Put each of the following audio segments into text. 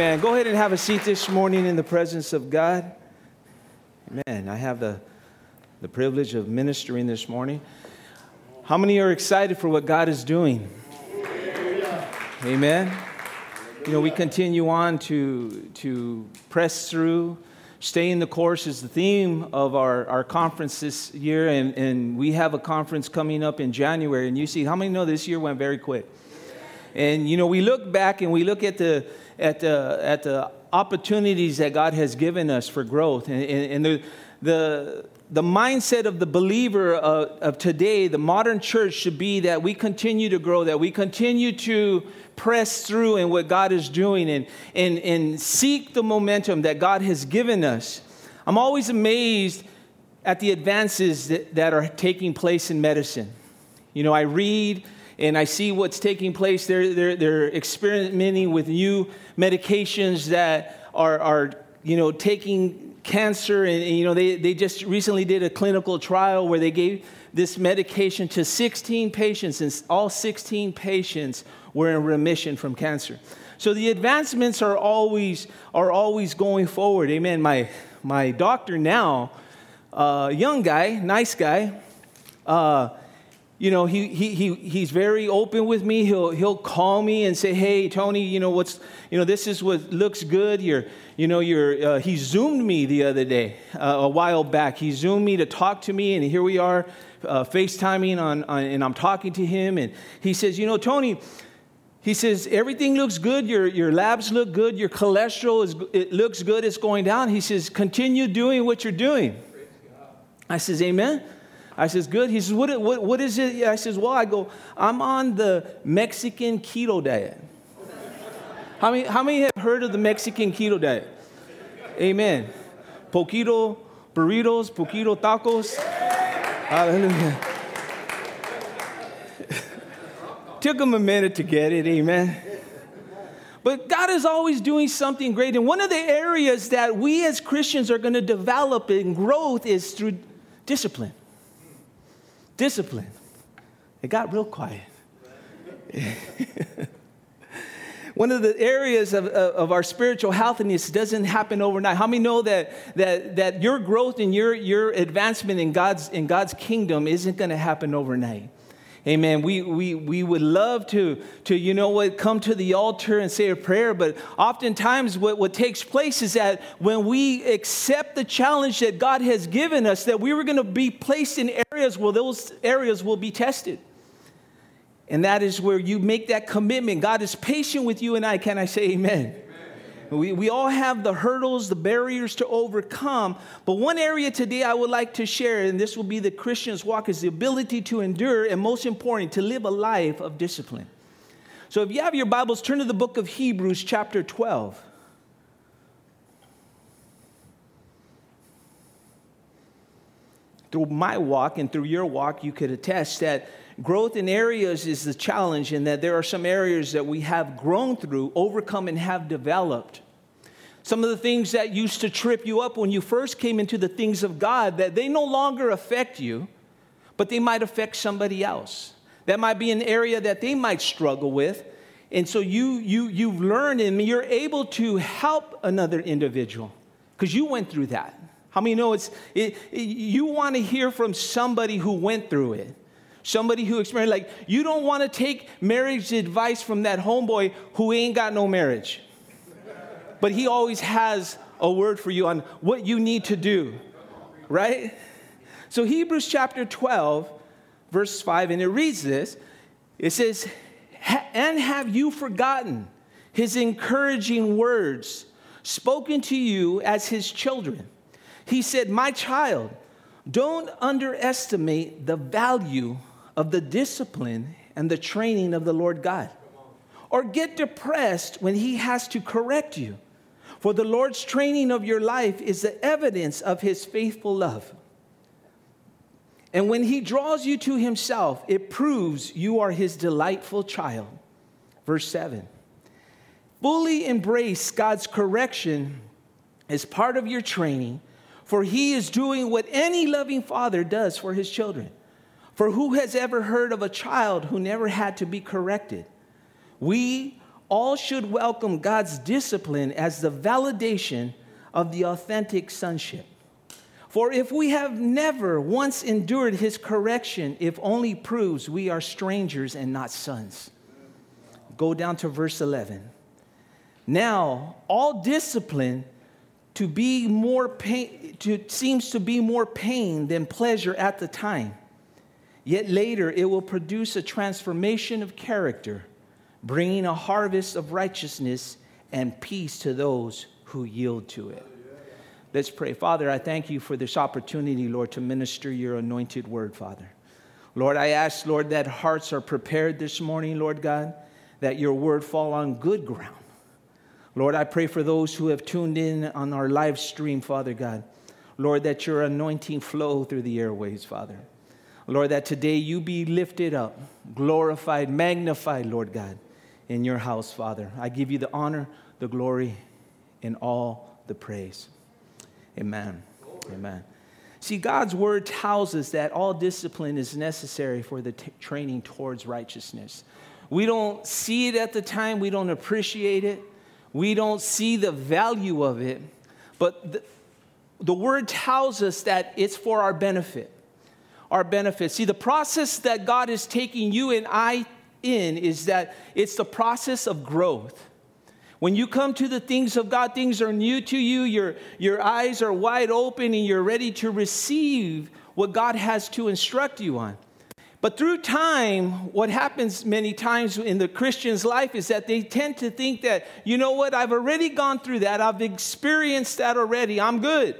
Amen. Go ahead and have a seat this morning in the presence of God. Amen. I have the, the privilege of ministering this morning. How many are excited for what God is doing? Amen. You know, we continue on to, to press through. Stay in the course is the theme of our, our conference this year, and, and we have a conference coming up in January. And you see, how many know this year went very quick? And you know, we look back and we look at the at the at the opportunities that God has given us for growth, and, and, and the the the mindset of the believer of, of today, the modern church, should be that we continue to grow, that we continue to press through in what God is doing, and and and seek the momentum that God has given us. I'm always amazed at the advances that, that are taking place in medicine. You know, I read and I see what's taking place. They're, they're, they're experimenting with new medications that are, are you know, taking cancer. And, and, you know, they, they just recently did a clinical trial where they gave this medication to 16 patients, and all 16 patients were in remission from cancer. So the advancements are always, are always going forward. Amen. My, my doctor now, uh, young guy, nice guy, uh, you know, he, he, he, he's very open with me. He'll, he'll call me and say, hey, Tony, you know, what's, you know, this is what looks good. You're, you know, you're, uh, he Zoomed me the other day, uh, a while back. He Zoomed me to talk to me, and here we are uh, FaceTiming on, on, and I'm talking to him. And he says, you know, Tony, he says, everything looks good. Your, your labs look good. Your cholesterol is, it looks good. It's going down. He says, continue doing what you're doing. I says, amen. I says, good. He says, what, what, what is it? I says, well, I go, I'm on the Mexican keto diet. How many, how many have heard of the Mexican keto diet? Amen. Poquito burritos, poquito tacos. Hallelujah. Took them a minute to get it, amen. But God is always doing something great. And one of the areas that we as Christians are going to develop in growth is through discipline discipline. It got real quiet. One of the areas of, of our spiritual healthiness doesn't happen overnight. How many know that, that, that your growth and your, your advancement in God's, in God's kingdom isn't going to happen overnight? Amen. We, we, we would love to, to, you know what, come to the altar and say a prayer, but oftentimes what, what takes place is that when we accept the challenge that God has given us, that we were going to be placed in areas where those areas will be tested. And that is where you make that commitment. God is patient with you and I. Can I say amen? We, we all have the hurdles, the barriers to overcome. But one area today I would like to share, and this will be the Christian's walk, is the ability to endure, and most important, to live a life of discipline. So if you have your Bibles, turn to the book of Hebrews, chapter 12. Through my walk and through your walk, you could attest that growth in areas is the challenge, in that there are some areas that we have grown through, overcome, and have developed. Some of the things that used to trip you up when you first came into the things of God, that they no longer affect you, but they might affect somebody else. That might be an area that they might struggle with. And so you, you, you've learned and you're able to help another individual because you went through that. How many know it's, it, it, you want to hear from somebody who went through it? Somebody who experienced, like, you don't want to take marriage advice from that homeboy who ain't got no marriage. But he always has a word for you on what you need to do, right? So, Hebrews chapter 12, verse 5, and it reads this it says, And have you forgotten his encouraging words spoken to you as his children? He said, My child, don't underestimate the value of the discipline and the training of the Lord God. Or get depressed when He has to correct you. For the Lord's training of your life is the evidence of his faithful love. And when he draws you to himself, it proves you are his delightful child. Verse 7. Fully embrace God's correction as part of your training, for he is doing what any loving father does for his children. For who has ever heard of a child who never had to be corrected? We all should welcome God's discipline as the validation of the authentic sonship. For if we have never once endured his correction, if only proves we are strangers and not sons. Go down to verse 11. Now, all discipline to be more pain, to, seems to be more pain than pleasure at the time. Yet later it will produce a transformation of character, bringing a harvest of righteousness and peace to those who yield to it. Let's pray. Father, I thank you for this opportunity, Lord, to minister your anointed word, Father. Lord, I ask, Lord, that hearts are prepared this morning, Lord God, that your word fall on good ground. Lord, I pray for those who have tuned in on our live stream, Father God. Lord, that your anointing flow through the airways, Father. Lord, that today you be lifted up, glorified, magnified, Lord God, in your house, Father. I give you the honor, the glory, and all the praise. Amen. Amen. See, God's word tells us that all discipline is necessary for the t- training towards righteousness. We don't see it at the time, we don't appreciate it, we don't see the value of it, but the, the word tells us that it's for our benefit. Our benefit. See, the process that God is taking you and I in is that it's the process of growth. When you come to the things of God, things are new to you, your, your eyes are wide open, and you're ready to receive what God has to instruct you on. But through time, what happens many times in the Christian's life is that they tend to think that, you know what, I've already gone through that, I've experienced that already, I'm good.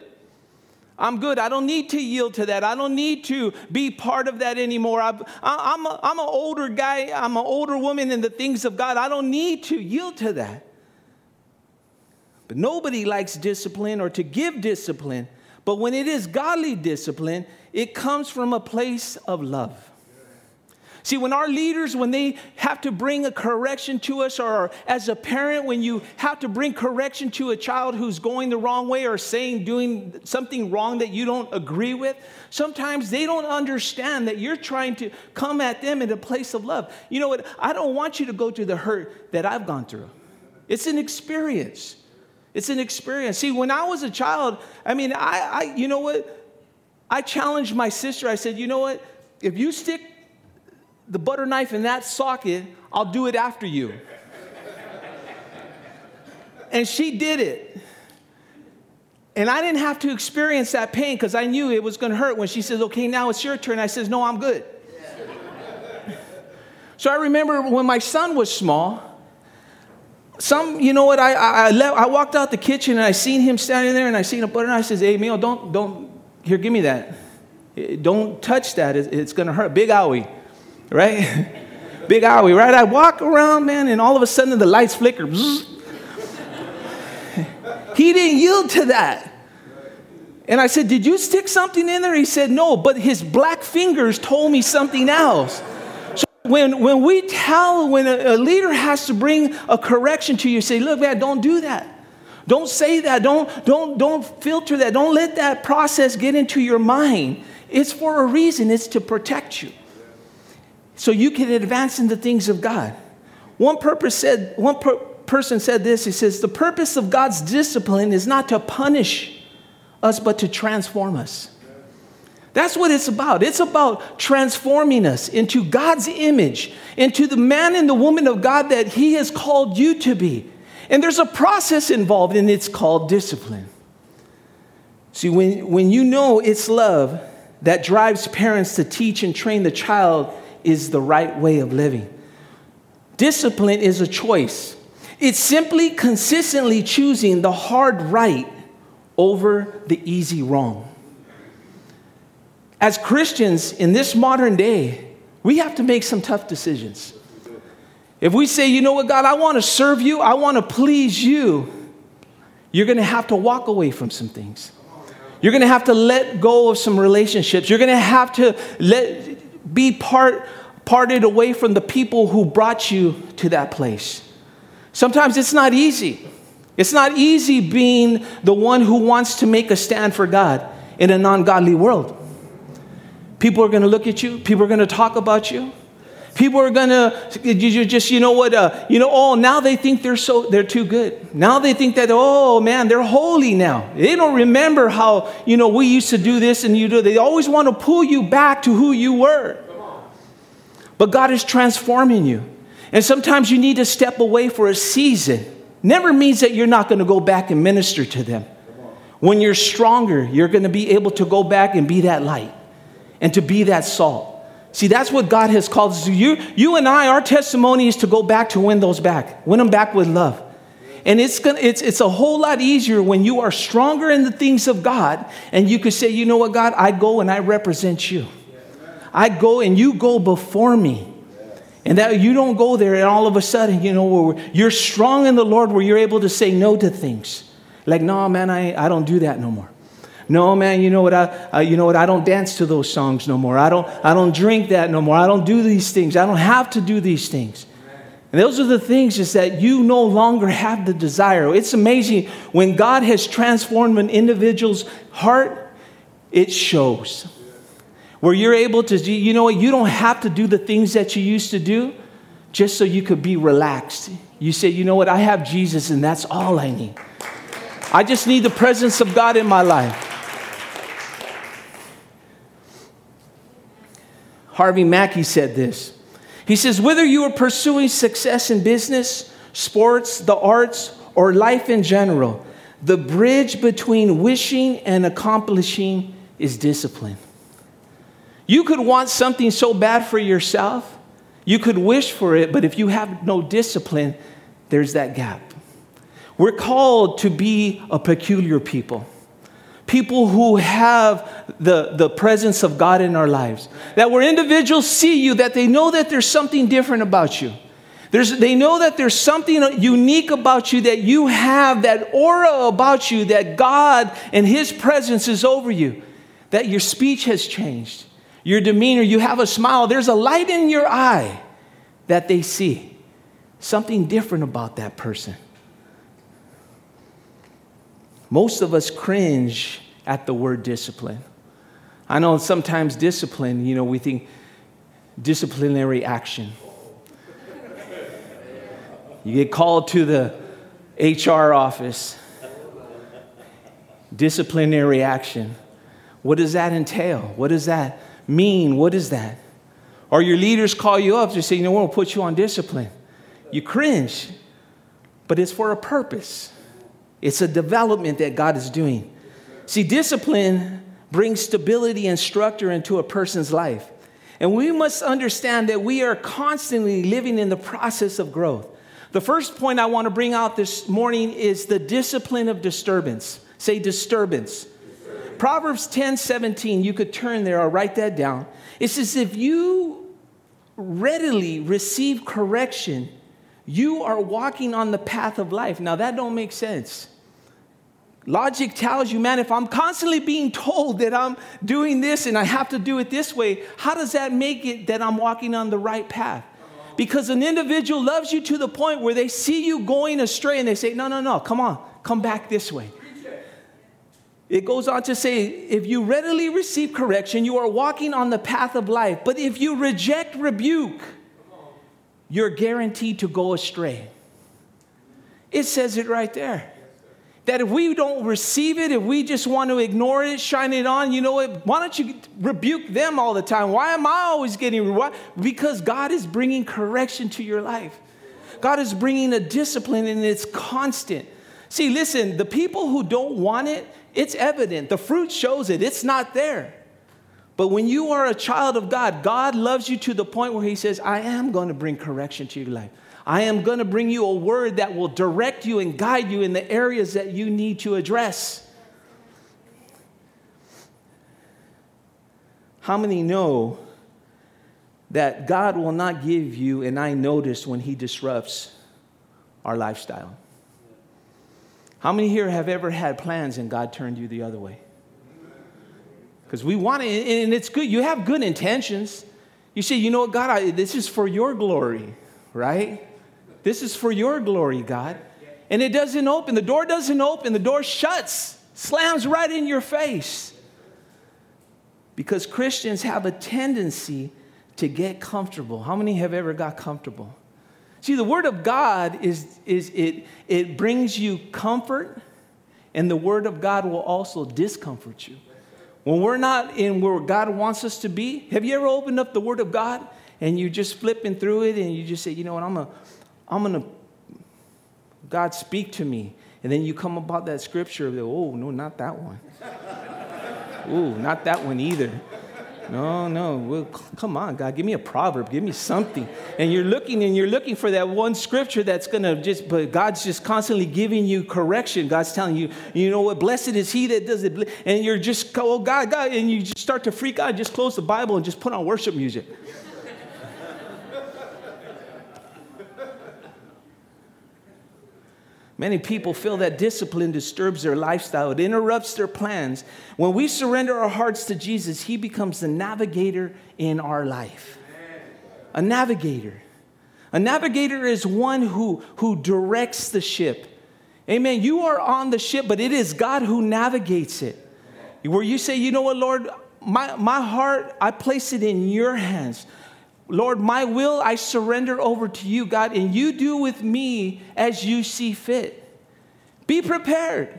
I'm good. I don't need to yield to that. I don't need to be part of that anymore. I'm, I'm, a, I'm an older guy. I'm an older woman in the things of God. I don't need to yield to that. But nobody likes discipline or to give discipline. But when it is godly discipline, it comes from a place of love. See, when our leaders, when they have to bring a correction to us, or as a parent, when you have to bring correction to a child who's going the wrong way or saying, doing something wrong that you don't agree with, sometimes they don't understand that you're trying to come at them in a place of love. You know what? I don't want you to go through the hurt that I've gone through. It's an experience. It's an experience. See, when I was a child, I mean, I, I you know what? I challenged my sister. I said, you know what? If you stick the butter knife in that socket, I'll do it after you. and she did it. And I didn't have to experience that pain because I knew it was going to hurt when she says, okay, now it's your turn. I says, no, I'm good. so I remember when my son was small, some, you know what, I, I, I, left, I walked out the kitchen and I seen him standing there and I seen a butter knife. I says, hey, Emil, don't, don't, here, give me that. Don't touch that. It's, it's going to hurt. Big owie, right? Big owie, right? I walk around, man, and all of a sudden the lights flicker. he didn't yield to that. And I said, Did you stick something in there? He said, No, but his black fingers told me something else So when, when we tell, when a, a, leader has to bring a correction to you, say, look, man, don't do that. Don't say that. Don't, don't, don't filter that. Don't let that process get into your mind. It's for a reason, it's to protect you. So you can advance in the things of God. One purpose said, one per- person said this, he says, the purpose of God's discipline is not to punish us, but to transform us. That's what it's about. It's about transforming us into God's image, into the man and the woman of God that He has called you to be. And there's a process involved, and it's called discipline. See, when, when you know it's love that drives parents to teach and train the child is the right way of living. Discipline is a choice. It's simply consistently choosing the hard right over the easy wrong. As Christians in this modern day, we have to make some tough decisions. If we say, you know what, God, I want to serve you, I want to please you, You're going to have to walk away from some things. You're going to have to let go of some relationships. You're going to have to let be part parted away from the people who brought you to that place. Sometimes it's not easy. It's not easy being the one who wants to make a stand for God in a non godly world. People are going to look at you, people are going to talk about you. People are gonna you just you know what uh, you know oh now they think they're so they're too good. Now they think that oh man they're holy now. They don't remember how you know we used to do this and you do they always want to pull you back to who you were. But God is transforming you. And sometimes you need to step away for a season. Never means that you're not going to go back and minister to them. When you're stronger you're going to be able to go back and be that light and to be that salt See, that's what God has called us to. You, you and I, our testimony is to go back to win those back, win them back with love. And it's, gonna, it's, it's a whole lot easier when you are stronger in the things of God and you could say, you know what, God, I go and I represent you. I go and you go before me. And that you don't go there and all of a sudden, you know, you're strong in the Lord where you're able to say no to things. Like, no, man, I, I don't do that no more. No, man, you know what? I, uh, you know what? I don't dance to those songs no more. I don't, I don't drink that no more. I don't do these things. I don't have to do these things. And those are the things is that you no longer have the desire. It's amazing when God has transformed an individual's heart, it shows. Where you're able to, you know what? You don't have to do the things that you used to do just so you could be relaxed. You say, you know what? I have Jesus and that's all I need. I just need the presence of God in my life. Harvey Mackay said this. He says, whether you are pursuing success in business, sports, the arts, or life in general, the bridge between wishing and accomplishing is discipline. You could want something so bad for yourself, you could wish for it, but if you have no discipline, there's that gap. We're called to be a peculiar people people who have the, the presence of God in our lives. That where individuals see you, that they know that there's something different about you. There's, they know that there's something unique about you, that you have that aura about you, that God and His presence is over you, that your speech has changed, your demeanor, you have a smile, there's a light in your eye that they see. Something different about that person. Most of us cringe at the word discipline. I know sometimes discipline, you know, we think disciplinary action. You get called to the HR office, disciplinary action. What does that entail? What does that mean? What is that? Or your leaders call you up to say, you know, we'll put you on discipline. You cringe, but it's for a purpose. It's a development that God is doing. See, discipline brings stability and structure into a person's life. And we must understand that we are constantly living in the process of growth. The first point I want to bring out this morning is the discipline of disturbance. Say disturbance. disturbance. Proverbs 10 17, you could turn there or write that down. It says, if you readily receive correction, you are walking on the path of life. Now that don't make sense. Logic tells you, man, if I'm constantly being told that I'm doing this and I have to do it this way, how does that make it that I'm walking on the right path? Because an individual loves you to the point where they see you going astray and they say, no, no, no, come on, come back this way. It goes on to say, if you readily receive correction, you are walking on the path of life. But if you reject rebuke, you're guaranteed to go astray. It says it right there that if we don't receive it, if we just want to ignore it, shine it on, you know what? Why don't you rebuke them all the time? Why am I always getting? Because God is bringing correction to your life. God is bringing a discipline and it's constant. See, listen, the people who don't want it, it's evident. The fruit shows it. It's not there. But when you are a child of God, God loves you to the point where He says, I am going to bring correction to your life. I am going to bring you a word that will direct you and guide you in the areas that you need to address. How many know that God will not give you and I notice when He disrupts our lifestyle? How many here have ever had plans and God turned you the other way? Because we want it, and it's good. You have good intentions. You say, you know what, God, I, this is for your glory, right? This is for your glory, God. And it doesn't open. The door doesn't open. The door shuts, slams right in your face. Because Christians have a tendency to get comfortable. How many have ever got comfortable? See, the Word of God is, is it, it brings you comfort, and the Word of God will also discomfort you. When we're not in where God wants us to be, have you ever opened up the Word of God and you're just flipping through it and you just say, you know what, I'm gonna, I'm gonna, God speak to me. And then you come about that scripture, oh, no, not that one. Ooh, not that one either. No, no. Well, come on, God, give me a proverb, give me something. And you're looking and you're looking for that one scripture that's gonna just, but God's just constantly giving you correction. God's telling you, you know what, blessed is he that does it. And you're just, oh God, God, and you just start to freak out, just close the Bible and just put on worship music. Many people feel that discipline disturbs their lifestyle, it interrupts their plans. When we surrender our hearts to Jesus, He becomes the navigator in our life. A navigator. A navigator is one who, who directs the ship. Amen. You are on the ship, but it is God who navigates it. Where you say, you know what, Lord, my, my heart, I place it in your hands. Lord, my will I surrender over to you, God, and you do with me as you see fit. Be prepared.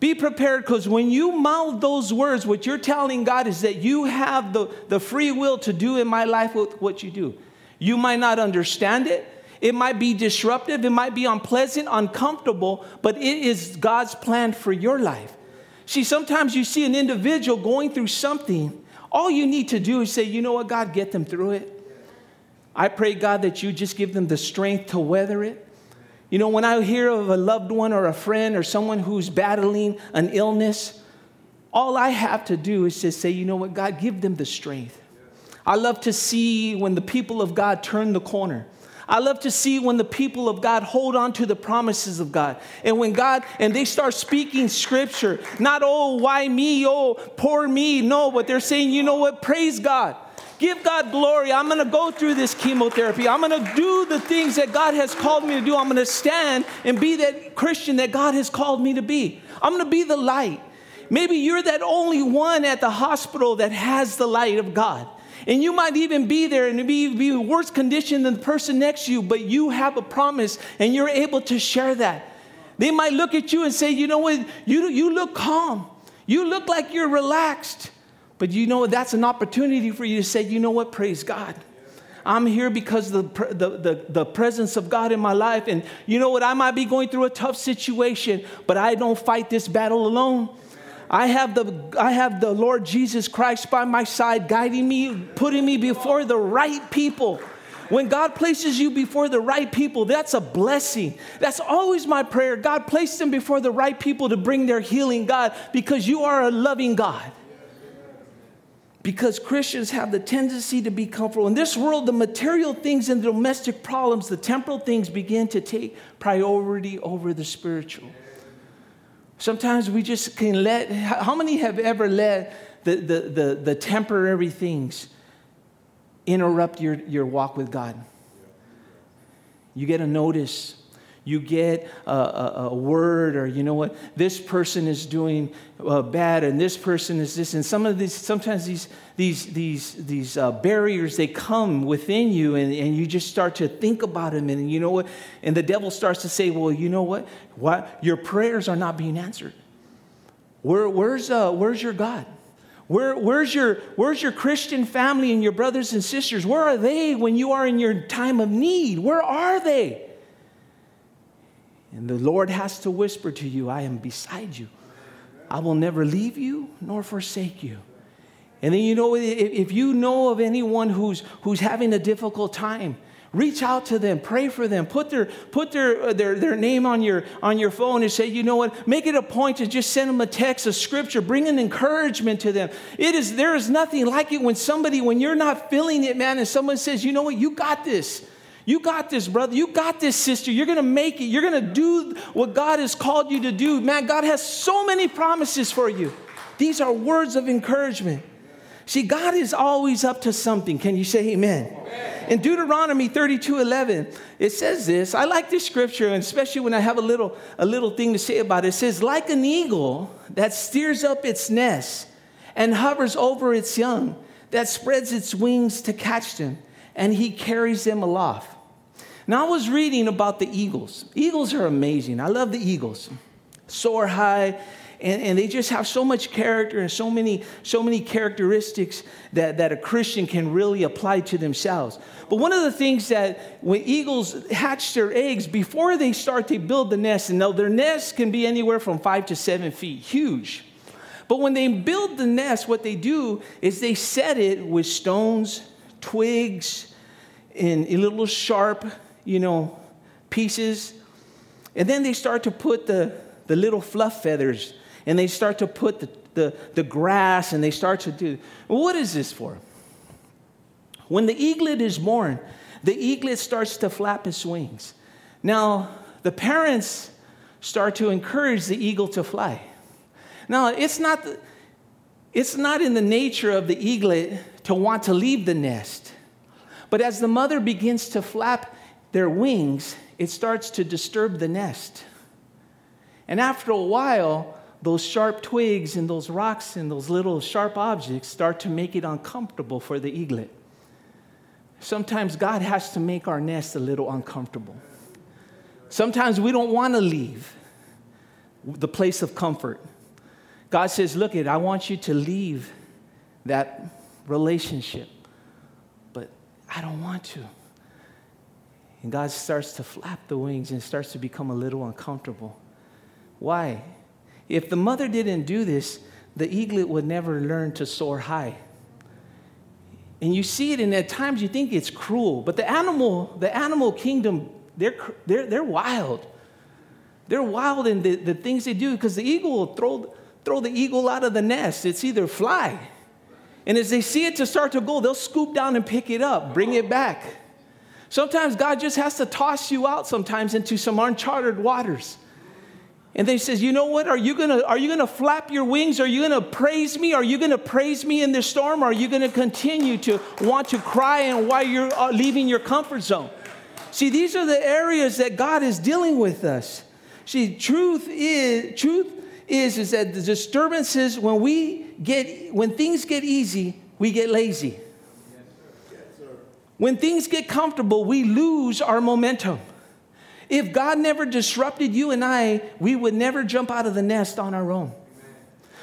Be prepared because when you mouth those words, what you're telling God is that you have the, the free will to do in my life what you do. You might not understand it. It might be disruptive. It might be unpleasant, uncomfortable, but it is God's plan for your life. See, sometimes you see an individual going through something. All you need to do is say, you know what, God, get them through it. I pray, God, that you just give them the strength to weather it. You know, when I hear of a loved one or a friend or someone who's battling an illness, all I have to do is just say, you know what, God, give them the strength. I love to see when the people of God turn the corner. I love to see when the people of God hold on to the promises of God. And when God, and they start speaking scripture, not, oh, why me? Oh, poor me. No, but they're saying, you know what? Praise God. Give God glory. I'm going to go through this chemotherapy. I'm going to do the things that God has called me to do. I'm going to stand and be that Christian that God has called me to be. I'm going to be the light. Maybe you're that only one at the hospital that has the light of God. And you might even be there and be, be worse condition than the person next to you, but you have a promise and you're able to share that. They might look at you and say, you know what, you, you look calm. You look like you're relaxed. But you know, that's an opportunity for you to say, you know what, praise God. I'm here because the, the, the, the, presence of God in my life. And you know what? I might be going through a tough situation, but I don't fight this battle alone. I have the, I have the Lord Jesus Christ by my side, guiding me, putting me before the right people. When God places you before the right people, that's a blessing. That's always my prayer. God, place them before the right people to bring their healing, God, because you are a loving God because Christians have the tendency to be comfortable. In this world, the material things and the domestic problems, the temporal things begin to take priority over the spiritual. Sometimes we just can let, how many have ever let the, the, the, the temporary things interrupt your, your walk with God? You get a notice you get a, a, a, word or you know what this person is doing uh, bad and this person is this and some of these sometimes these these these these uh, barriers they come within you and, and you just start to think about them and you know what and the devil starts to say well you know what what your prayers are not being answered Where, where's uh, where's your god where, where's, your, where's your Christian family and your brothers and sisters? Where are they when you are in your time of need? Where are they? And the Lord has to whisper to you, I am beside you. I will never leave you nor forsake you. And then, you know, if you know of anyone who's, who's having a difficult time, reach out to them, pray for them, put their, put their, uh, their, their name on your, on your phone and say, you know what, make it a point to just send them a text, a scripture, bring an encouragement to them. It is, there is nothing like it when somebody, when you're not feeling it, man, and someone says, you know what, you got this. You got this, brother. You got this, sister. You're going to make it. You're going to do what God has called you to do. Man, God has so many promises for you. These are words of encouragement. See, God is always up to something. Can you say amen? In Deuteronomy 32 11, it says this. I like this scripture, and especially when I have a little, a little thing to say about it. It says, like an eagle that steers up its nest and hovers over its young, that spreads its wings to catch them, and he carries them aloft. Now, I was reading about the eagles. Eagles are amazing. I love the eagles. Soar high, and, and, they just have so much character and so many, so many characteristics that, that a Christian can really apply to themselves. But one of the things that when eagles hatch their eggs, before they start to build the nest, and now their nest can be anywhere from five to seven feet, huge. But when they build the nest, what they do is they set it with stones, twigs, and little sharp you know, pieces. And then they start to put the, the little fluff feathers and they start to put the, the, the grass and they start to do. What is this for? When the eaglet is born, the eaglet starts to flap its wings. Now, the parents start to encourage the eagle to fly. Now, it's not, it's not in the nature of the eaglet to want to leave the nest. But as the mother begins to flap their wings, it starts to disturb the nest. And after a while, those sharp twigs and those rocks and those little sharp objects start to make it uncomfortable for the eaglet. Sometimes God has to make our nest a little uncomfortable. Sometimes we don't want to leave the place of comfort. God says, Look, it, I want you to leave that relationship, but I don't want to. And God starts to flap the wings and starts to become a little uncomfortable. Why? If the mother didn't do this, the eaglet would never learn to soar high. And you see it, and at times you think it's cruel, but the animal, the animal kingdom, they're, they're, they're wild. They're wild in the, the things they do because the eagle will throw, throw the eagle out of the nest. It's either fly. And as they see it to start to go, they'll scoop down and pick it up, bring it back. Sometimes God just has to toss you out sometimes into some uncharted waters. And then he says, You know what? Are you gonna, are you gonna flap your wings? Are you gonna praise me? Are you gonna praise me in this storm? Are you gonna continue to want to cry and why you're uh, leaving your comfort zone? See, these are the areas that God is dealing with us. See, truth is truth is, is that the disturbances when we get when things get easy, we get lazy. When things get comfortable, we lose our momentum. If God never disrupted you and I, we would never jump out of the nest on our own.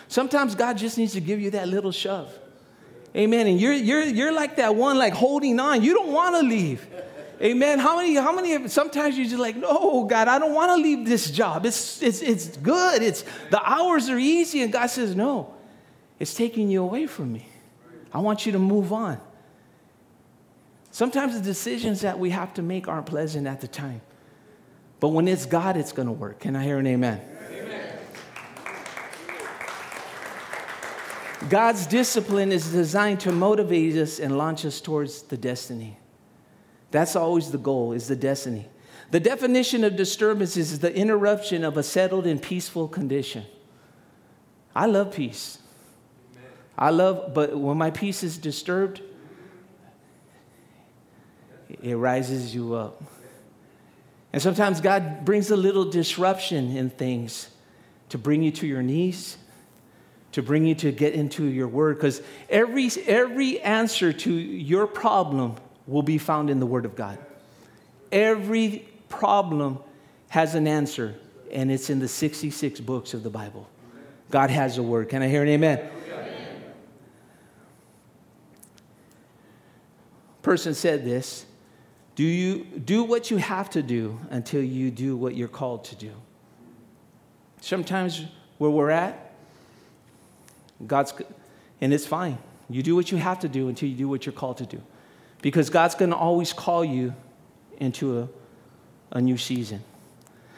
Sometimes God just needs to give you that little shove. Amen. And you're, you're, you're like that one, like holding on. You don't want to leave. Amen. How many, how many, sometimes you're just like, no, God, I don't want to leave this job. It's, it's, it's good. It's, the hours are easy. And God says, no, it's taking you away from me. I want you to move on. Sometimes the decisions that we have to make aren't pleasant at the time. But when it's God, it's going to work. Can I hear an amen? amen? God's discipline is designed to motivate us and launch us towards the destiny. That's always the goal, is the destiny. The definition of disturbance is the interruption of a settled and peaceful condition. I love peace. I love, but when my peace is disturbed, it rises you up. And sometimes God brings a little disruption in things to bring you to your knees, to bring you to get into your word, because every, every answer to your problem will be found in the word of God. Every problem has an answer, and it's in the 66 books of the Bible. God has a word. Can I hear an amen? amen. Person said this do you do what you have to do until you do what you're called to do? Sometimes where we're at, God's, and it's fine. You do what you have to do until you do what you're called to do. Because God's going to always call you into a, a new season.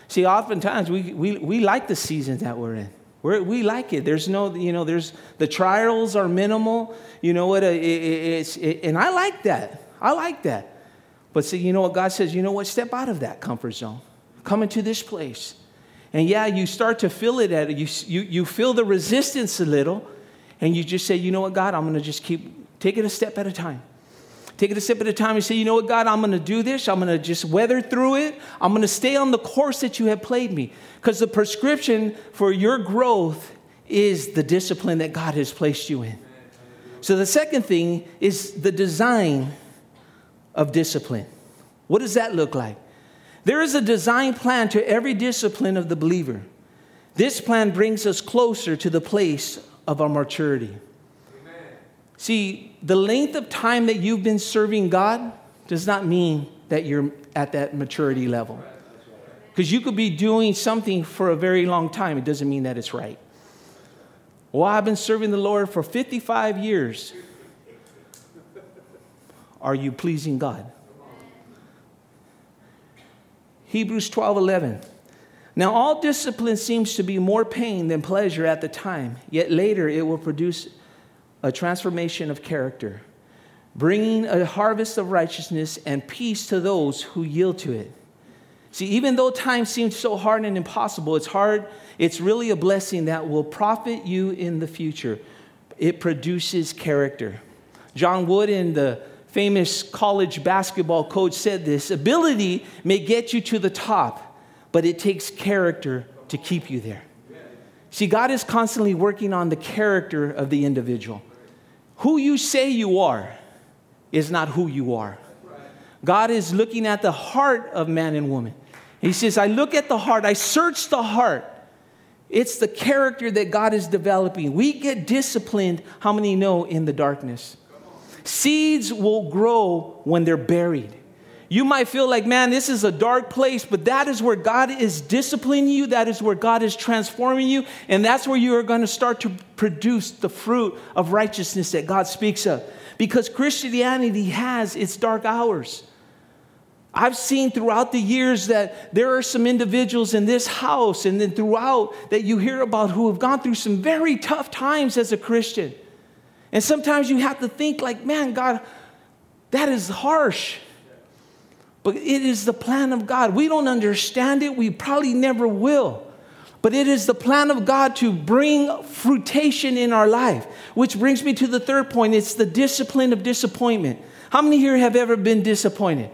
See, oftentimes we, we, we like the season that we're in. We're, we like it. There's no, you know, there's the trials are minimal. You know what? It, it, it's, it, and I like that. I like that. But see, you know what? God says, you know what? Step out of that comfort zone. Come into this place. And yeah, you start to feel it at. You, you, you feel the resistance a little, and you just say, you know what, God, I'm going to just keep, take it a step at a time. Take it a step at a time and say, you know what, God, I'm going to do this. I'm going to just weather through it. I'm going to stay on the course that you have played me. Because the prescription for your growth is the discipline that God has placed you in. So the second thing is the design of discipline. What does that look like? There is a design plan to every discipline of the believer. This plan brings us closer to the place of our maturity. Amen. See, the length of time that you've been serving God does not mean that you're at that maturity level. Because you could be doing something for a very long time, it doesn't mean that it's right. Well, I've been serving the Lord for 55 years. Are you pleasing God? Hebrews 12 11. Now, all discipline seems to be more pain than pleasure at the time, yet later it will produce a transformation of character, bringing a harvest of righteousness and peace to those who yield to it. See, even though time seems so hard and impossible, it's hard, it's really a blessing that will profit you in the future. It produces character. John Wooden the famous college basketball coach said this ability may get you to the top, but it takes character to keep you there. See, God is constantly working on the character of the individual. Who you say you are is not who you are. God is looking at the heart of man and woman. He says, I look at the heart, I search the heart. It's the character that God is developing. We get disciplined, how many know, in the darkness? Seeds will grow when they're buried. You might feel like, man, this is a dark place, but that is where God is disciplining you. That is where God is transforming you. And that's where you are going to start to produce the fruit of righteousness that God speaks of. Because Christianity has its dark hours. I've seen throughout the years that there are some individuals in this house and then throughout that you hear about who have gone through some very tough times as a Christian. And sometimes you have to think, like, man, God, that is harsh. But it is the plan of God. We don't understand it, we probably never will. But it is the plan of God to bring fruition in our life, which brings me to the third point it's the discipline of disappointment. How many here have ever been disappointed?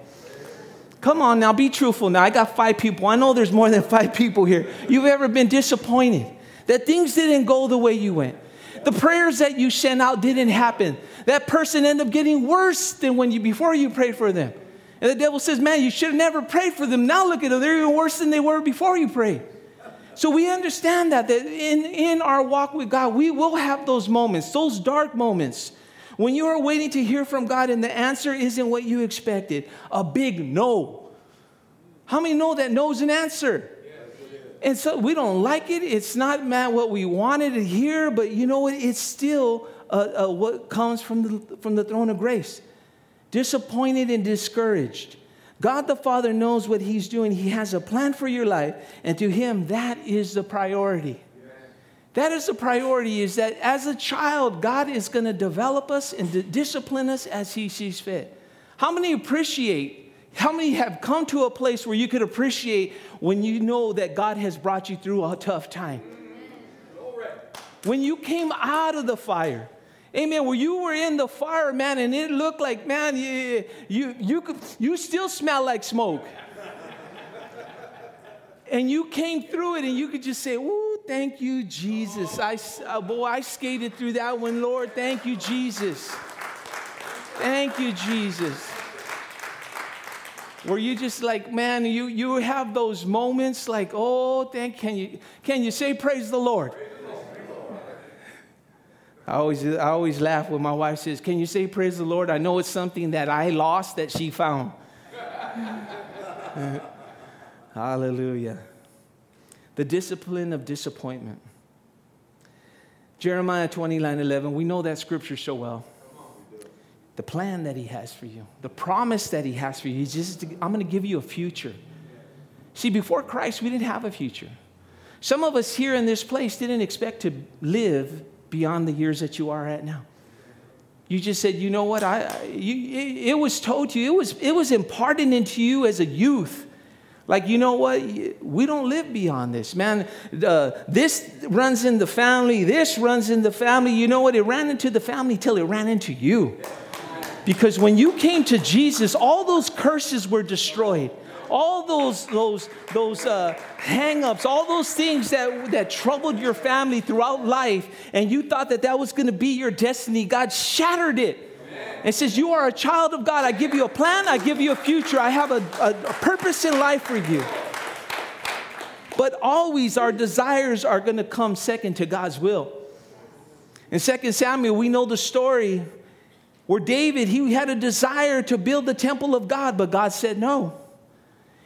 Come on now, be truthful now. I got five people. I know there's more than five people here. You've ever been disappointed that things didn't go the way you went? The prayers that you sent out didn't happen. That person ended up getting worse than when you before you prayed for them. And the devil says, Man, you should have never prayed for them. Now look at them. They're even worse than they were before you prayed. So we understand that, that in, in our walk with God, we will have those moments, those dark moments, when you are waiting to hear from God and the answer isn't what you expected. A big no. How many know that no is an answer? And so we don't like it. It's not man, what we wanted to hear, but you know what? It's still uh, uh, what comes from the, from the throne of grace. Disappointed and discouraged. God the Father knows what He's doing. He has a plan for your life, and to Him, that is the priority. That is the priority, is that as a child, God is going to develop us and discipline us as He sees fit. How many appreciate how many have come to a place where you could appreciate when you know that God has brought you through a tough time? When you came out of the fire, amen, where you were in the fire, man, and it looked like, man, you, you, you, could, you still smell like smoke. and you came through it and you could just say, Ooh, thank you, Jesus. I, uh, boy, I skated through that one, Lord. Thank you, Jesus. Thank you, Jesus where you just like, man, you, you have those moments like, oh, thank, can you, can you say praise the Lord? I always, I always laugh when my wife says, Can you say praise the Lord? I know it's something that I lost that she found. Hallelujah. The discipline of disappointment. Jeremiah 29 11, we know that scripture so well the plan that He has for you, the promise that He has for you. He's just, I'm going to give you a future. See, before Christ, we didn't have a future. Some of us here in this place didn't expect to live beyond the years that you are at now. You just said, you know what? I, you, it, it was told to you, it was, it was imparted into you as a youth. Like, you know what? We don't live beyond this, man. Uh, this runs in the family, this runs in the family. You know what? It ran into the family till it ran into you. Because when you came to Jesus, all those curses were destroyed. All those, those, those uh, hang ups, all those things that, that troubled your family throughout life, and you thought that that was going to be your destiny, God shattered it and says, You are a child of God. I give you a plan, I give you a future, I have a, a, a purpose in life for you. But always our desires are going to come second to God's will. In 2 Samuel, we know the story where David, he had a desire to build the temple of God, but God said no.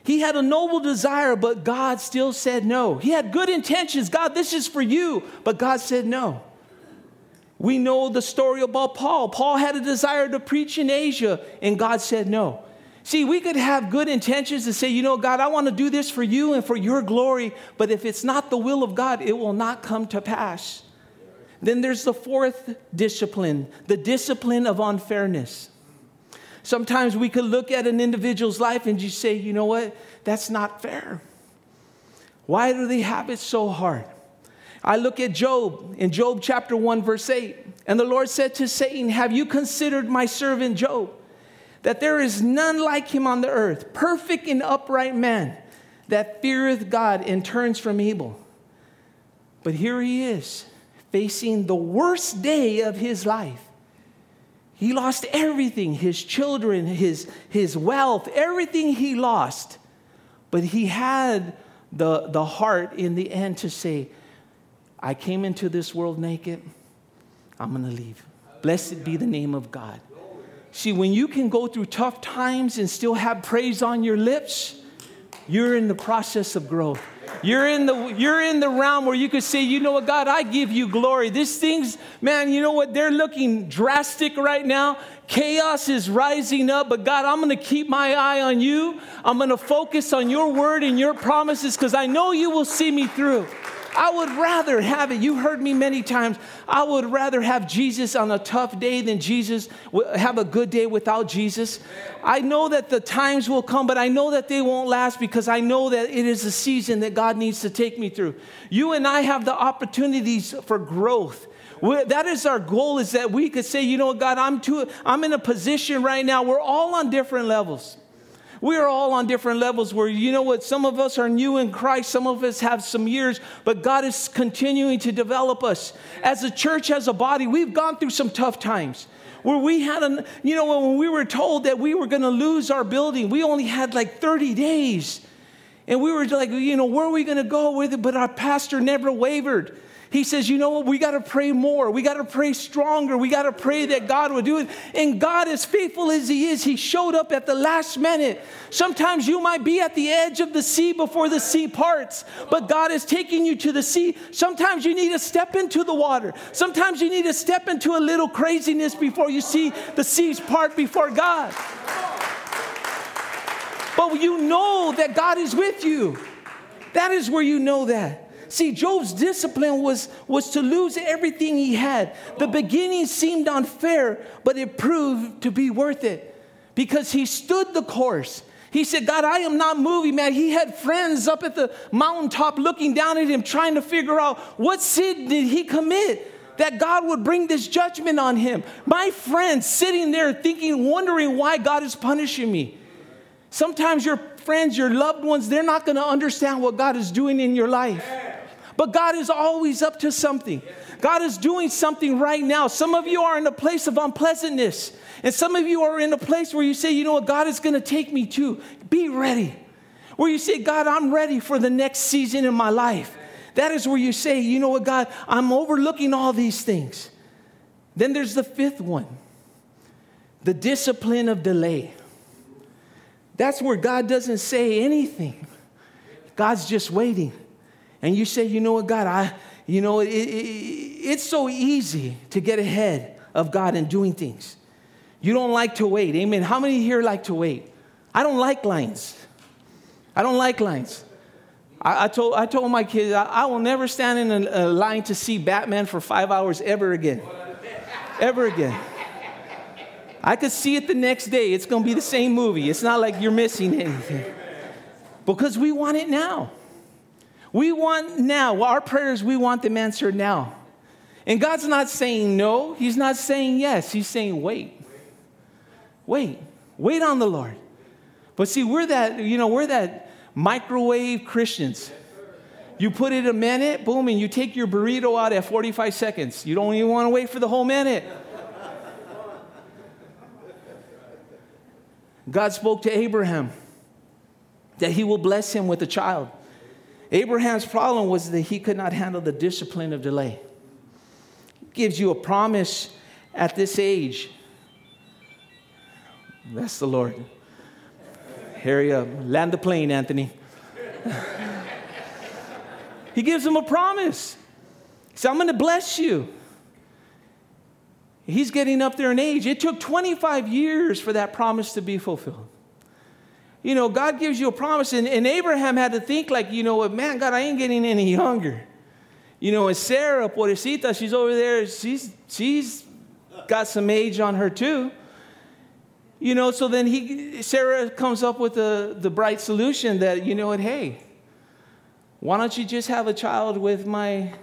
He had a noble desire, but God still said no. He had good intentions. God, this is for you, but God said no. We know the story about Paul. Paul had a desire to preach in Asia, and God said no. See, we could have good intentions to say, you know, God, I want to do this for you and for your glory, but if it's not the will of God, it will not come to pass. Then there's the fourth discipline, the discipline of unfairness. Sometimes we could look at an individual's life and just say, you know what, that's not fair. Why do they have it so hard? I look at Job in Job chapter 1, verse 8. And the Lord said to Satan, Have you considered my servant Job? That there is none like him on the earth, perfect and upright man that feareth God and turns from evil. But here he is, facing the worst day of his life. He lost everything his children, his, his wealth, everything he lost. But he had the, the heart in the end to say, I came into this world naked. I'm to leave. Blessed be the name of God. See, when you can go through tough times and still have praise on your lips, you're in the process of growth. You're in the you're in the realm where you could say, you know what, God, I give you glory. This thing's, man, you know what? They're looking drastic right now. Chaos is rising up, but God, I'm gonna keep my eye on you. I'm gonna focus on your word and your promises because I know you will see me through. I would rather have it. You heard me many times. I would rather have Jesus on a tough day than Jesus have a good day without Jesus. I know that the times will come, but I know that they won't last because I know that it is a season that God needs to take me through. You and I have the opportunities for growth. We're, that is our goal is that we could say, you know, God, I'm too, I'm in a position right now. We're all on different levels. We are all on different levels where, you know what, some of us are new in Christ, some of us have some years, but God is continuing to develop us. As a church, as a body, we've gone through some tough times where we had, a, you know, when we were told that we were going to lose our building, we only had like 30 days. And we were like, you know, where are we going to go with it? But our pastor never wavered. He says, you know what? We got to pray more. We got to pray stronger. We got to pray that God would do it. And God, as faithful as He is, He showed up at the last minute. Sometimes you might be at the edge of the sea before the sea parts, but God is taking you to the sea. Sometimes you need to step into the water. Sometimes you need to step into a little craziness before you see the seas part before God. But you know that God is with you. That is where you know that. See, Job's discipline was, was to lose everything he had. The beginning seemed unfair, but it proved to be worth it because he stood the course. He said, God, I am not moving, man. He had friends up at the mountaintop looking down at him, trying to figure out what sin did he commit that God would bring this judgment on him. My friends sitting there thinking, wondering why God is punishing me. Sometimes your friends, your loved ones, they're not going to understand what God is doing in your life. But God is always up to something. God is doing something right now. Some of you are in a place of unpleasantness, and some of you are in a place where you say, you know what, God is going to take me to. Be ready. Where you say, God, I'm ready for the next season in my life. That is where you say, you know what, God, I'm overlooking all these things. Then there's the fifth one the discipline of delay. That's where God doesn't say anything, God's just waiting and you say, you know what, God, I, you know, it, it, it's so easy to get ahead of God in doing things. You don't like to wait. Amen. How many here like to wait? I don't like lines. I don't like lines. I, I told, I told my kids, I, I will never stand in a, a, line to see Batman for five hours ever again. ever again. I could see it the next day. It's going to be the same movie. It's not like you're missing anything. Because we want it now. We want now. well, Our prayers, we want them answered now. And God's not saying no, He's not saying yes. He's saying wait. Wait. Wait on the Lord. But see, we're that, you know, we're that microwave Christians. You put it a minute, boom, and you take your burrito out at 45 seconds. You don't even want to wait for the whole minute. God spoke to Abraham that he will bless him with a child. Abraham's problem was that he could not handle the discipline of delay. gives you a promise at this age. That's the Lord. Hurry up. Land the plane, Anthony. he gives him a promise. He said, I'm going to bless you. He's getting up there in age. It took 25 years for that promise to be fulfilled. You know, God gives you a promise, and, and Abraham had to think, like, you know, what, man, God, I ain't getting any younger. You know, and Sarah, pobrecita, she's over there, she's, she's got some age on her too. You know, so then he, Sarah comes up with the, the bright solution that, you know what, hey, why don't you just have a child with my,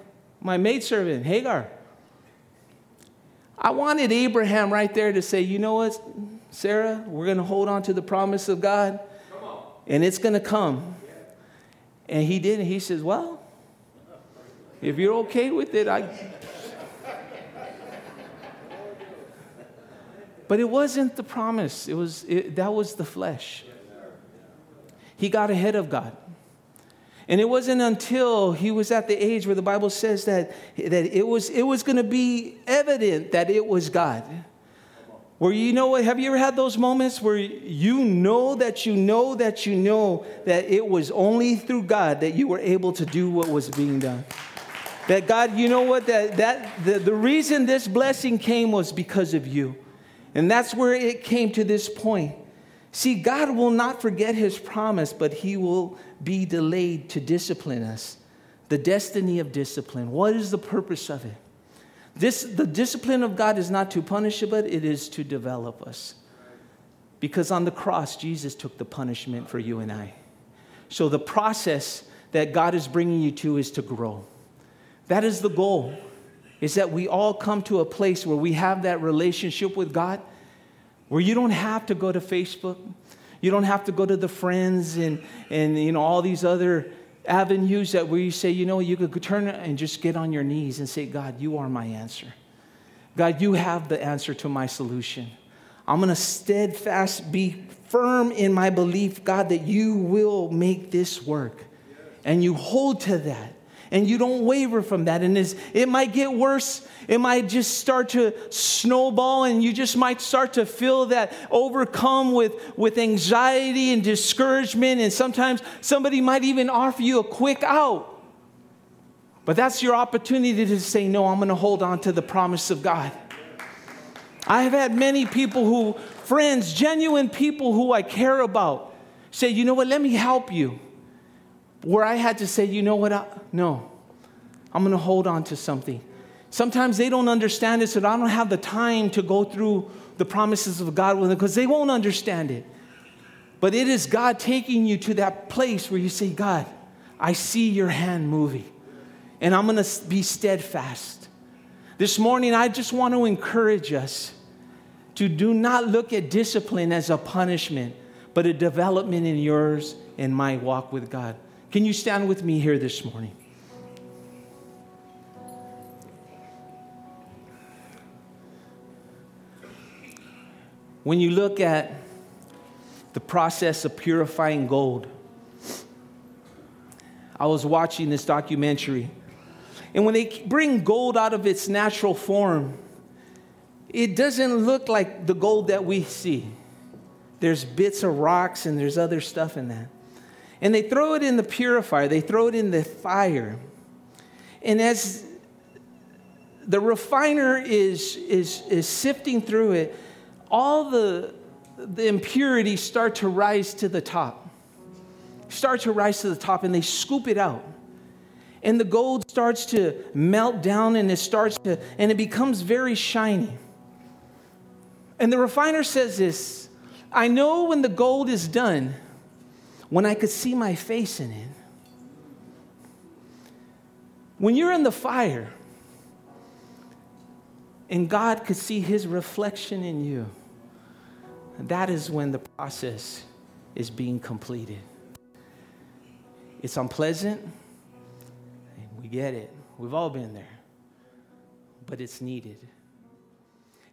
my maidservant, Hagar? I wanted Abraham right there to say, you know what, Sarah, we're going to hold on to the promise of God, and it's going to come. And he did, and he says, well, if you're okay with it, I. But it wasn't the promise. It was it, that was the flesh. He got ahead of God. And it wasn't until he was at the age where the Bible says that, that it was, it was going to be evident that it was God. Where you know what, have you ever had those moments where you know that you know that you know that it was only through God that you were able to do what was being done? That God, you know what, that, that the, the reason this blessing came was because of you. And that's where it came to this point. See, God will not forget his promise, but he will be delayed to discipline us. The destiny of discipline. What is the purpose of it? This, the discipline of God is not to punish but it is to develop us. Because on the cross, Jesus took the punishment for you and I. So the process that God is bringing you to is to grow. That is the goal, is that we all come to a place where we have that relationship with God, where you don't have to go to Facebook, you don't have to go to the friends and, and you know, all these other avenues that where you say, you know, you could turn and just get on your knees and say, God, you are my answer. God, you have the answer to my solution. I'm going to steadfast be firm in my belief, God, that you will make this work. And you hold to that and you don't waver from that. And it might get worse. It might just start to snowball, and you just might start to feel that overcome with, with anxiety and discouragement. And sometimes somebody might even offer you a quick out. But that's your opportunity to say, No, I'm going to hold on to the promise of God. I have had many people who, friends, genuine people who I care about, say, You know what, let me help you where I had to say, you know what, I, no, I'm going to hold on to something. Sometimes they don't understand it, so I don't have the time to go through the promises of God with them because they won't understand it. But it is God taking you to that place where you say, God, I see your hand moving, and I'm going to be steadfast. This morning, I just want to encourage us to do not look at discipline as a punishment, but a development in yours and my walk with God. Can you stand with me here this morning? When you look at the process of purifying gold, I was watching this documentary, and when they bring gold out of its natural form, it doesn't look like the gold that we see. There's bits of rocks and there's other stuff in that and they throw it in the purifier, they throw it in the fire. And as the refiner is, is, is sifting through it, all the, the impurities start to rise to the top. Start to rise to the top, and they scoop it out. And the gold starts to melt down and it starts to, and it becomes very shiny. And the refiner says this I know when the gold is done, when I could see my face in it. When you're in the fire and God could see his reflection in you, that is when the process is being completed. It's unpleasant, and we get it. We've all been there, but it's needed.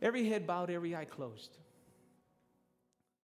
Every head bowed, every eye closed.